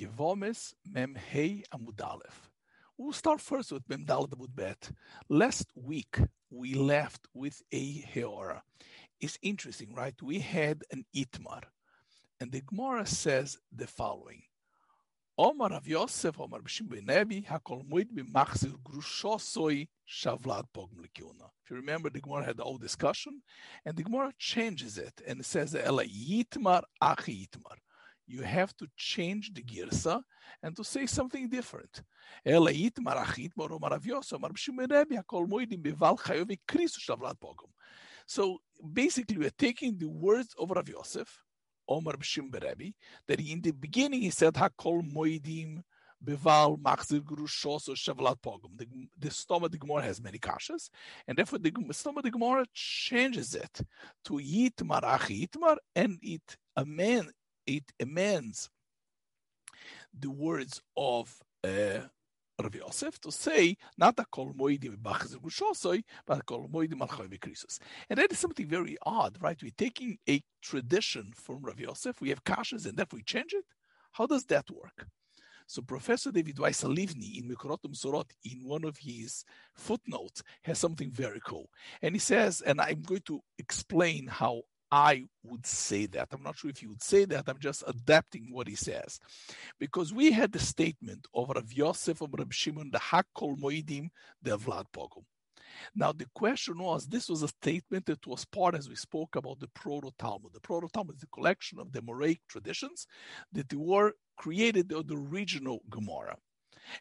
Yevamos Mem Aleph. We'll start first with Mem Dalet Bet. Last week we left with a Heora. It's interesting, right? We had an Itmar, and the Gemara says the following. Omar Rav Yosef, Omar Bishim Benebi, Hakol Moed B'machzir Grushosoi Shavlad Pogm If you remember, the Gemara had the old discussion, and the Gemara changes it, and it says, Ela Yitmar Achi Yitmar you have to change the girsa and to say something different. So basically, we're taking the words of Rav Yosef, Omar B'Shim Berebi, that in the beginning he said, Hakol Moidim Beval Machzir Grushos or Shavlat Pogum. The, the stomach the Gemara has many kashas, and therefore the stomach the Gemara changes it to Yitmar Achi Yitmar, and it amen it amends the words of uh, Rav Yosef to say not a kol moedim b'achzer but a kol moedim al And that is something very odd, right? We're taking a tradition from Rav Yosef, we have kashas, and therefore we change it. How does that work? So Professor David Weiss Halivni in Mekorot uMesorot, in one of his footnotes, has something very cool. And he says, and I'm going to explain how I would say that. I'm not sure if you would say that. I'm just adapting what he says. Because we had the statement of Rav Yosef of Rav Shimon, the Hakol Moedim, the Vlad Pogum. Now, the question was this was a statement that was part, as we spoke about the Proto Talmud. The Proto Talmud is a collection of the Moraic traditions that were created in the original Gemara.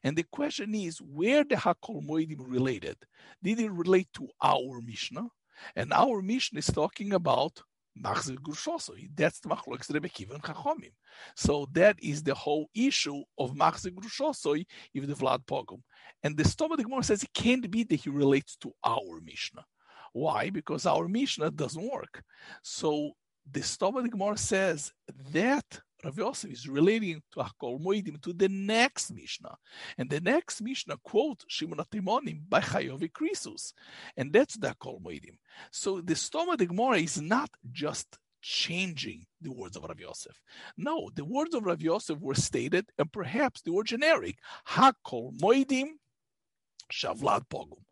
And the question is where the Hakol Moedim related? Did it relate to our Mishnah? And our Mishnah is talking about That's the Machlokes Rebbe and Chachomim. So that is the whole issue of Machzir Grushosoi if the Vlad Pogum. And the Stoma the Gemara says it can't be that he relates to our Mishnah. Why? Because our Mishnah doesn't work. So the Stoma the Gemara says that Rav Yosef is relating to Hakol Moedim to the next Mishnah. And the next Mishnah quote Shimon Atimonim by Chayovi Krisus. And that's the Hakol Moedim. So the Stoma de Gemara is not just changing the words of Rav Yosef. No, the words of Rav Yosef were stated, and perhaps they were generic. Hakol Moedim Shavlad Pogum.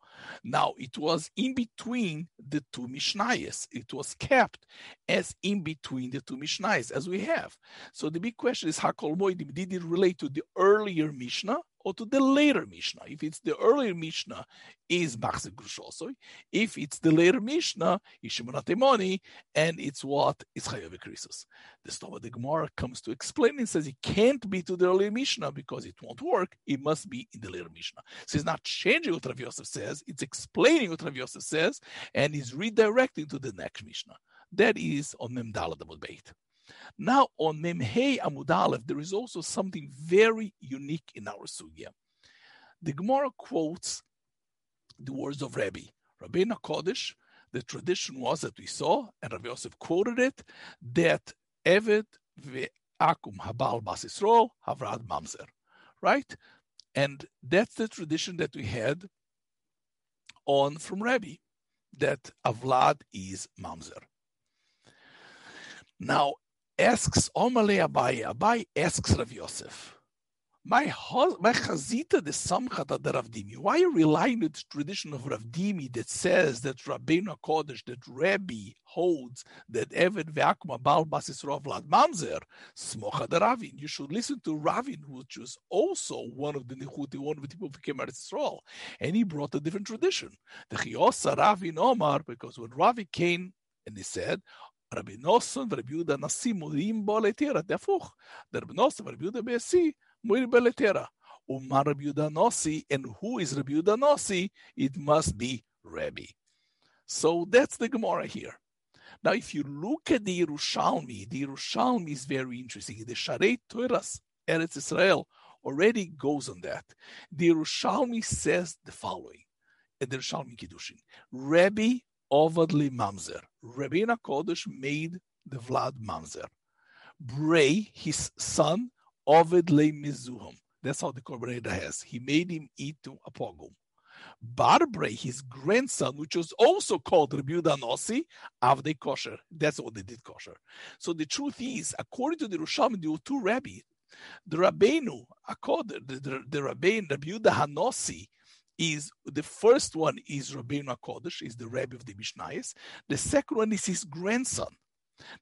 Now, it was in between the two Mishnayos. It was kept as in between the two Mishnayos, as we have. So the big question is, Hakol Moedim, did it relate to the earlier Mishnah or to the later Mishnah. If it's the earlier Mishnah, is Machzik Grushosoi. If it's the later Mishnah, is Shimonatemoni, and it's what is Chayav Krisus. The Stoma the Gemara comes to explain and says it can't be to the earlier Mishnah because it won't work. It must be in the later Mishnah. So it's not changing what Rav Yosef says, it's explaining what Rav Yosef says, and is redirecting to the next Mishnah. That is on Memdala Beit. Now on Memhei Amud there is also something very unique in our sugya. The Gemara quotes the words of Rabbi. Rabbeinu Kodesh, the tradition was that we saw, and Rabbi Yosef quoted it, that Evet ve'akum habal bas havrad mamzer, right? And that's the tradition that we had on from Rabbi, that Avlad is mamzer. Now, asks oh, Omale Abai. Abai asks Rav Yosef, my my chazita the samchata the Ravdimi. Why are you relying on the tradition of Ravdimi that says that Rabbeinu Kodesh, that Rabbi holds that Eved ve'akma bal basis vlad mamzer smocha the Ravin. You should listen to Ravin, which was also one of the Nichuti, one of the people who came out of Israel, and he brought a different tradition. The Chiosa Ravin Omar, because when Ravi came and he said, רבי נוסון ורבי יהודה הנשיא מורים בו לתרא, זה הפוך. רבי נוסון ורבי יהודה ביסי מורים בו לתרא. ומה רבי יהודה נוסי, and who is רבי יהודה נוסי? It must be Rabbi. So that's the Gemara here. Now, if you look at the Yerushalmi, the Yerushalmi is very interesting. The Sharei Toras Eretz Israel already goes on that. The Yerushalmi says the following, at the Yerushalmi Kiddushin, Rabbi Ovadli Mamzer. Rabbeinu Kodesh made the Vlad Mamzer. Bray, his son, Ovid Le Mizuhum. That's how the Korban HaEdah has. He made him eat to a pogum. Barbray, his grandson, which was also called Rebuda Nossi, Avde Kosher. That's what they did kosher. So the truth is, according to the Rusham, there were two rabbis. The Rabbeinu, the, the, the Rabbeinu, Rabbi Yehuda Hanossi, is the first one is Rabbeinu HaKodesh, is the Rabbi of the Mishnayos. The second one is his grandson.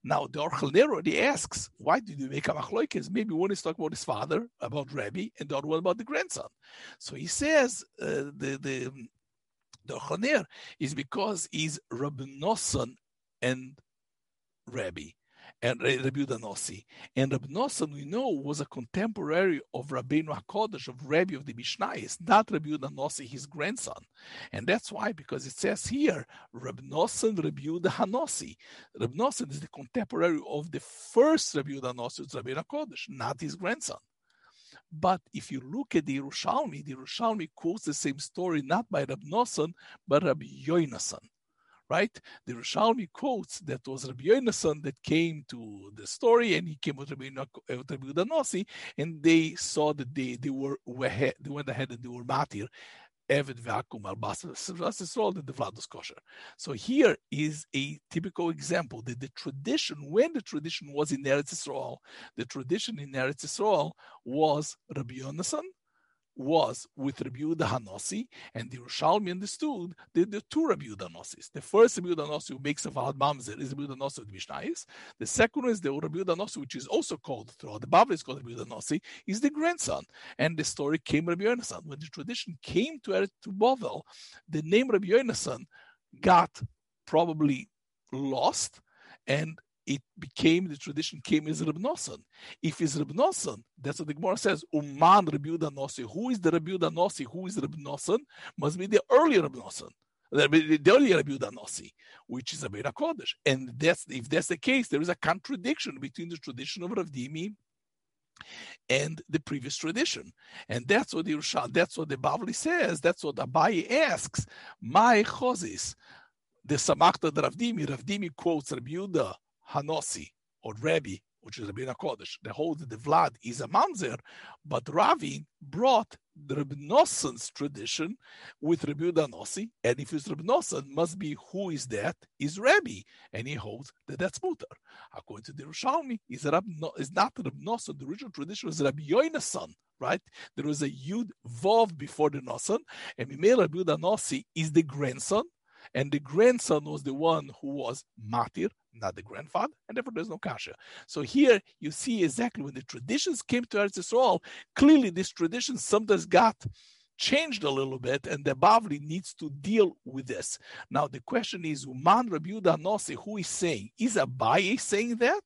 Now the Aruch LaNer asks, why did you make a machloikes? Maybe one is talking about his father, about Rabbi, and the other one about the grandson. So he says uh, the the the Orchel is because he's Rabbi Nosson and Rabbi and Rabbi Nossi. And Rabbi Nosson, we know, was a contemporary of Rabbeinu HaKodesh, of Rabbi of the Mishnayos, not Rabbi Nossi, his grandson. And that's why, because it says here, Rabbi Nosson, Rabbi Yehuda Hanossi. Rabbi Nosson is the contemporary of the first Rabbi Yehuda it's Rabbeinu HaKodesh, not his grandson. But if you look at the Yerushalmi, the Yerushalmi quotes the same story not by Rabbi Nosson, but Rabbi Yoinason right? The Rishalmi quotes that was Rabbi Yonason that came to the story, and he came with Rabbi, uh, Rabbi Nossi, and they saw that they, they were they went ahead and they were matir. Eved vacuum Yisrael the Vladus kosher. So here is a typical example that the tradition, when the tradition was in Eretz Yisrael, the tradition in Eretz Yisrael was Rabbi Yonason, was with Rabbi Yehuda Hanossi, and the Yerushalmi understood that the two Rabbi Yehuda Hanossis. The first Rabbi Yehuda Hanossi who makes a Avad Mamzer is Rabbi Yehuda Hanossi of the. The second is the Rabbi Yehuda Hanossi, which is also called throughout the Bible is called Rabbi Yehuda Hanossi, is the grandson. And the story came Rabbi Yonasan. When the tradition came to Eretz to Bovel, the name Rabbi Yonasan got probably lost, and it became the tradition came as Reb. If it's Reb that's what the Gemara says. Uman Reb Yehuda Nossi. Who is the Reb Yehuda Nossi? Who is Reb? Must be the earlier Reb. The, earlier Reb Yehuda Nossi, which is a Beira Kodesh. And that's if that's the case, there is a contradiction between the tradition of Rav Dimi and the previous tradition. And that's what the that's what the Bavli says. That's what Abaye asks. My chozis. The Samakta Rav Dimi, Rav Dimi quotes Rabbi Yehuda Hanossi or Rebbe, which is Rabbi Kodesh, holds that the Vlad is a Mamzer, but Ravi brought the Rabbi tradition with Rabbi Nossi, and if it's Rabbi must be who is that? Is Rabbi, and he holds that that's Mutar. According to the Rishalmi, is, Rabbi, is not Rabbi the original tradition was Rabbi Yoinason, right? There was a Yud Vov before the Nosson, and Mimei Rabbi Nossi is the grandson and the grandson was the one who was matir, not the grandfather, and therefore there's no kasha. So here you see exactly when the traditions came to Eretz Yisrael, clearly this tradition sometimes got changed a little bit, and the Bavli needs to deal with this. Now the question is, Uman Rabbi Yehuda who is saying? Is Abaye saying that?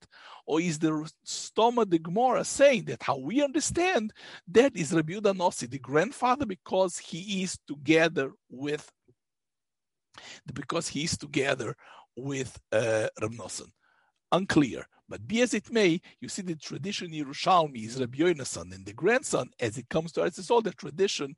Or is the Stoma the Gemara saying that how we understand that is Rabbi Yehuda the grandfather, because he is together with because he's together with uh, Rav Nosson. Unclear. But be as it may, you see the tradition in Yerushalmi is Rabbi Yonasan, and the grandson, as it comes to Eretz all the tradition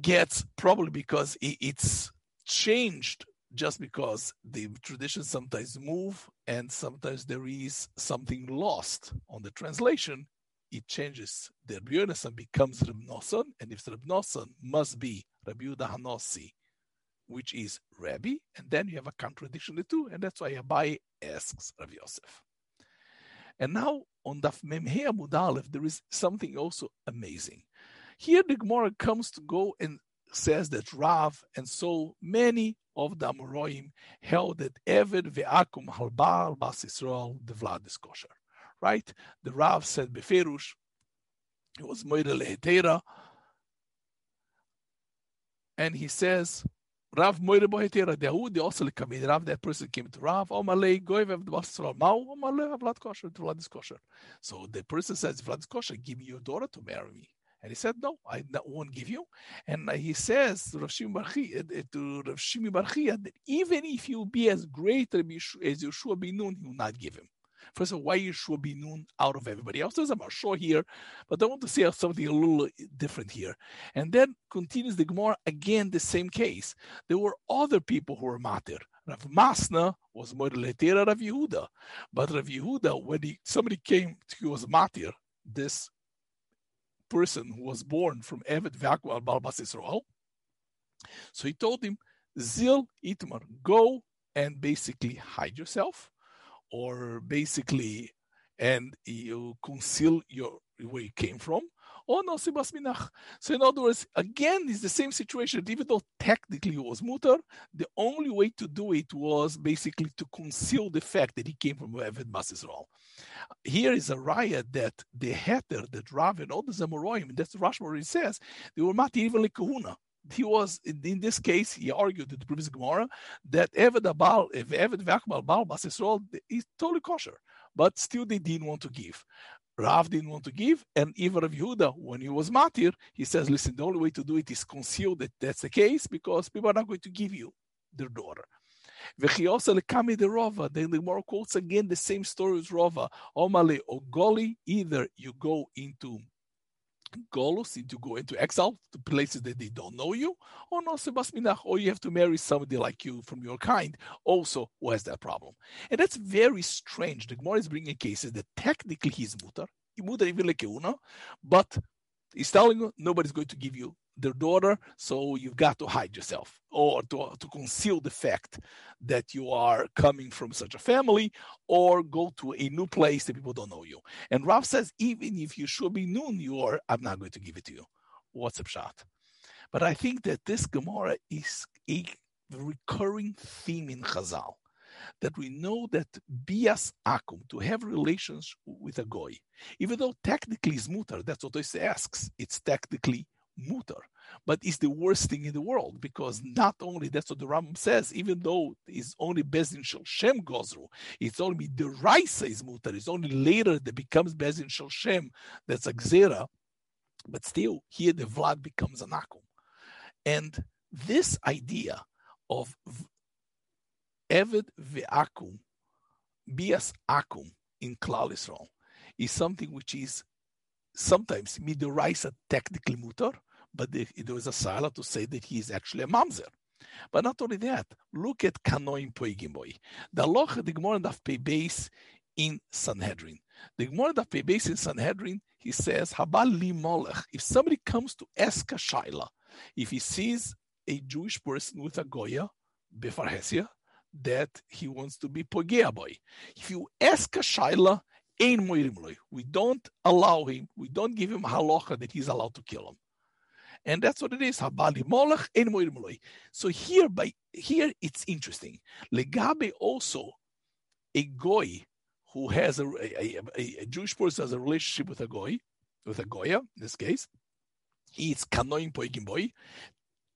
gets probably because it's changed just because the traditions sometimes move and sometimes there is something lost on the translation. It changes. The Rabbi Yonasan becomes Reb Nosson, and if Reb Nosson must be Rabbi Yehuda Hanossi, which is Rabbi, and then you have a contradiction the two, and that's why Abai asks Rav Yosef. And now on Daf Memhei Amud there is something also amazing. Here the Gemara comes to go and says that Rav and so many of the Amoraim held that Eved ve'akum halbal bas Yisrael the Vlad is kosher. Right? The Rav said beferush, it was moire lehetera, and he says Rav Moire Bohetera, the also Kamid, Rav, that person came to Rav, oh, Omalei, Goiv, the Basra, Mao, Omalei, oh, Vlad kosher, to Vlad kosher. So the person says, Vlad kosher, give me your daughter to marry me. And he said, no, I won't give you. And uh, he says to Rav Shimi Barchi, uh, uh, to Rav Shimi Barchia, that even if you be as great as Yeshua bin Nun, he will not give him. First of all, why Yeshua bin Nun out of everybody else? There's a Maharsha here, but I want to say something a little uh, different here. And then continues the Gemara again, the same case. There were other people who were matir. Rav Masna was more letera Rav Yehuda. But Rav Yehuda, when he, somebody came, he was matir, this person who was born from Evet Vaku al Balbas Israel. So he told him, Zil Itmar, go and basically hide yourself or basically and you conceal your where you came from, oh, or nosi bas minach. So in other words, again, it's the same situation. Even though technically it was mutar, the only way to do it was basically to conceal the fact that he came from Eved Bas Israel. Here is a riot that the heter, the Rav and all the Zamoraim, that's Rashmar says, they were not even like kahuna he was in this case he argued in the previous Gemara that Eved Abal, if Eved Vakmal Bal Bas Yisrael is totally kosher, but still they didn't want to give. Rav didn't want to give, and even Rav Yehuda, when he was matir, he says, "Listen, the only way to do it is conceal that that's the case because people are not going to give you their daughter." V'chiosa lekami de Rova. Then the Gemara quotes again the same story as Rova. Omale ogoli. Either you go into Golus, to go into exile to places that they don't know you, or no sebasminach, or oh, you have to marry somebody like you from your kind, also who has that problem. And that's very strange. The Gemara is bringing cases that technically he's mutar, mutar even like but he's telling you nobody's going to give you their daughter, so you've got to hide yourself or to, to conceal the fact that you are coming from such a family or go to a new place that people don't know you. And Rav says, even if you should be known, you are, I'm not going to give it to you. What's up, shot? But I think that this Gemara is a recurring theme in Chazal that we know that bias akum, to have relations with a goy, even though technically it's mutar, that's what it asks, it's technically mutar, but it's the worst thing in the world because not only that's what the Rambam says, even though it's only Bezin Shel Shem Gozru, it's only the Raisa is mutar, it's only later that becomes Bezin Shel Shem that's a Gzera, but still here the Vlad becomes an akum. And this idea of Eved ve'akum, bias akum in Klal Yisrael, is something which is sometimes midoraisa technically mutar, but there is a sala to say that he is actually a mamzer. But not only that, look at kanoim poigimoy. The loch the Gemara daf base in Sanhedrin. The Gemara daf base in Sanhedrin, he says, Habal li molech. If somebody comes to ask a shaila, if he sees a Jewish person with a goya, befarhesia, that he wants to be pogea boy. If you ask a shaila, we don't allow him, we don't give him halacha that he's allowed to kill him. And that's what it is. Habali molech ein So here by here it's interesting. Legabe also a goy who has a, a, a, a, Jewish person has a relationship with a goy, with a goya in this case. He's kanoim poigim boy.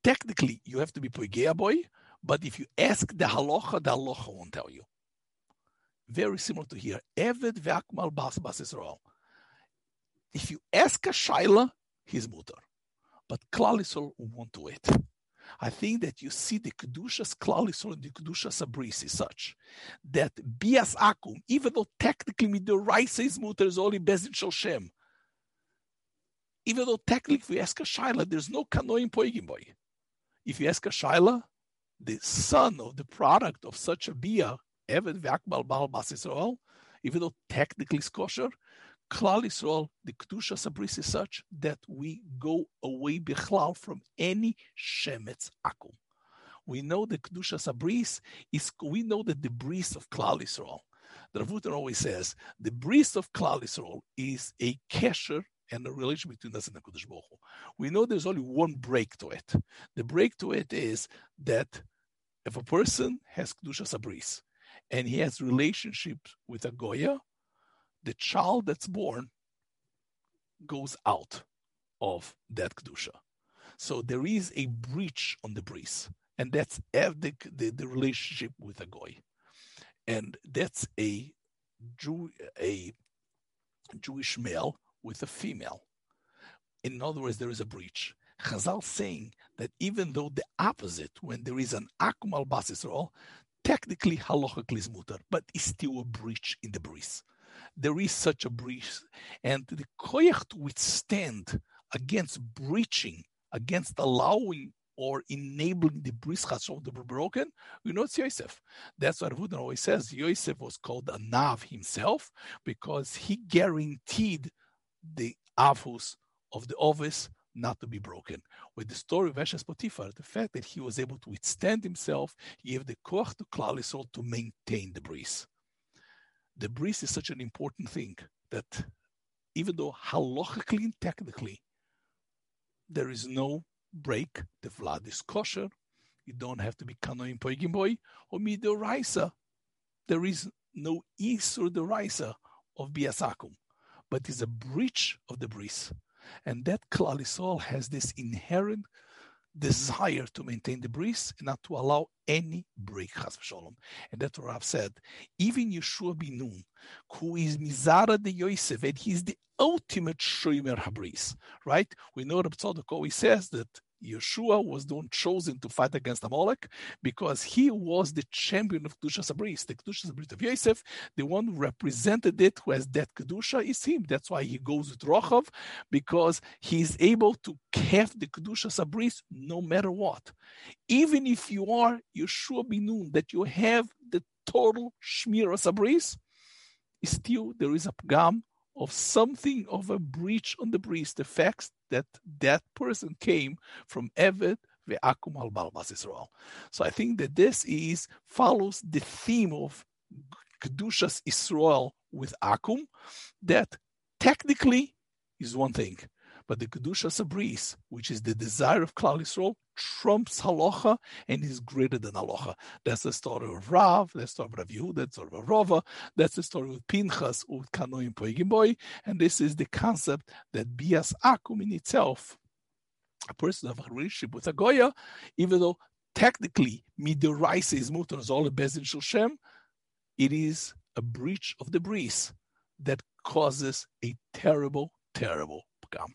Technically, you have to be poigea boy, but if you ask the halacha, the halacha won't tell you very similar to here. Eved ve'akmal bas bas Israel. If you ask a shaila, he's mutar. But Klal won't do it. I think that you see the Kedushas Klal Yisrael and the Kedushas Abris is such that Bias Akum, even though technically Midoraisa is mutar, is only Bezin Shoshem. Even though technically, if we ask a Shaila, there's no Kanoim Poigim boy. If you ask a Shaila, the son of the product of such a Bia Eved Vakbal Bal Bas Yisrael, even though technically it's kosher, Klal Yisrael, the Kedusha Sabris is such that we go away bichlal from any Shemetz Akum. We know the Kedusha Sabris is, we know that the bris of Klal Yisrael, the Ravutan always says, the bris of Klal Yisrael is a kesher and a relation between us and the Kodesh Baruch We know there's only one break to it. The break to it is that if a person has Kedusha Sabris, and he has relationships with a Goya, the child that's born goes out of that Kedusha. So there is a breach on the bris, and that's the, the, the relationship with a Goy. And that's a Jew, a Jewish male with a female. In other words, there is a breach. Chazal saying that even though the opposite, when there is an akum al bas technically halachically is mutar, but it's still a breach in the bris. There is such a breach, and the koyach to withstand against breaching, against allowing or enabling the bris chasov to be broken, we know it's Yosef. That's what Rudin always says. Yosef was called a nav himself because he guaranteed the avos of the office not to be broken. With the story of Eshes Potiphar, the fact that he was able to withstand himself, gave the koach to Klal to maintain the bris. the bris is such an important thing that even though halachically and technically there is no break, the vlad is kosher, you don't have to be kanoim poigim boy or midoraisa. There is no isur deraisa of biasakum, but it's a breach of the bris. And that Klal has this inherent desire to maintain the bris and not to allow any break, chas v'sholom. And that's what I've said. Even Yeshua bin Nun, who is Mizara de Yosef, and he's the ultimate Shomer Habris, right? We know Reb Tzadok always says that Yeshua was the one chosen to fight against Amalek because he was the champion of Kedusha Sabris, the Kedusha Sabris of Yosef. The one who represented it, who has that Kedusha, is him. That's why he goes with Rochav because he's able to have the Kedusha Sabris no matter what. Even if you are Yeshua Binun, that you have the total Shmira Sabris, still there is a pgam of something of a breach on the bris, the fact that that person came from Evet ve'akum al balbas Israel. So I think that this is follows the theme of Kedushas Israel with Akum, that technically is one thing, but the Kedusha Sabris, which is the desire of Klal Yisrael, trumps halacha and is greater than halacha. That's the story of Rav, that's the story of Rav Yehuda, that's the story of Rava, that's the story with Pinchas, with Kanoim Poigimboy, and this is the concept that Bias Akum in itself, a person of a relationship with a Goya, even though technically Midoraisa is mutar all bezin shulshem, it is a breach of the breeze that causes a terrible, terrible pgam.